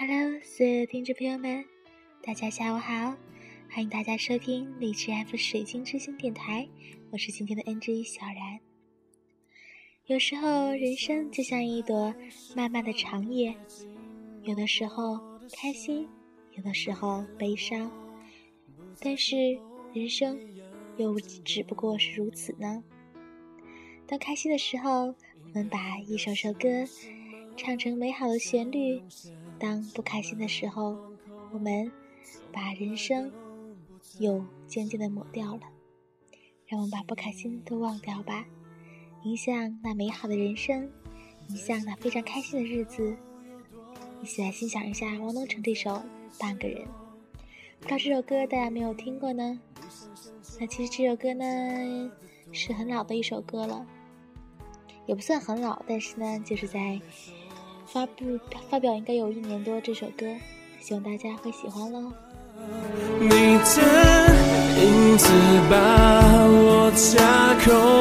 Hello，所有听众朋友们，大家下午好！欢迎大家收听荔枝 F 水晶之星电台，我是今天的 NG 小然。有时候人生就像一朵漫漫的长夜，有的时候开心，有的时候悲伤，但是人生又只不过是如此呢。当开心的时候，我们把一首首歌唱成美好的旋律。当不开心的时候，我们把人生又渐渐的抹掉了。让我们把不开心都忘掉吧，迎向那美好的人生，迎向那非常开心的日子。一起来欣赏一下汪东城这首《半个人》。不知道这首歌大家没有听过呢？那其实这首歌呢是很老的一首歌了，也不算很老，但是呢就是在。发布发表应该有一年多，这首歌，希望大家会喜欢喽。你的影子把我架空。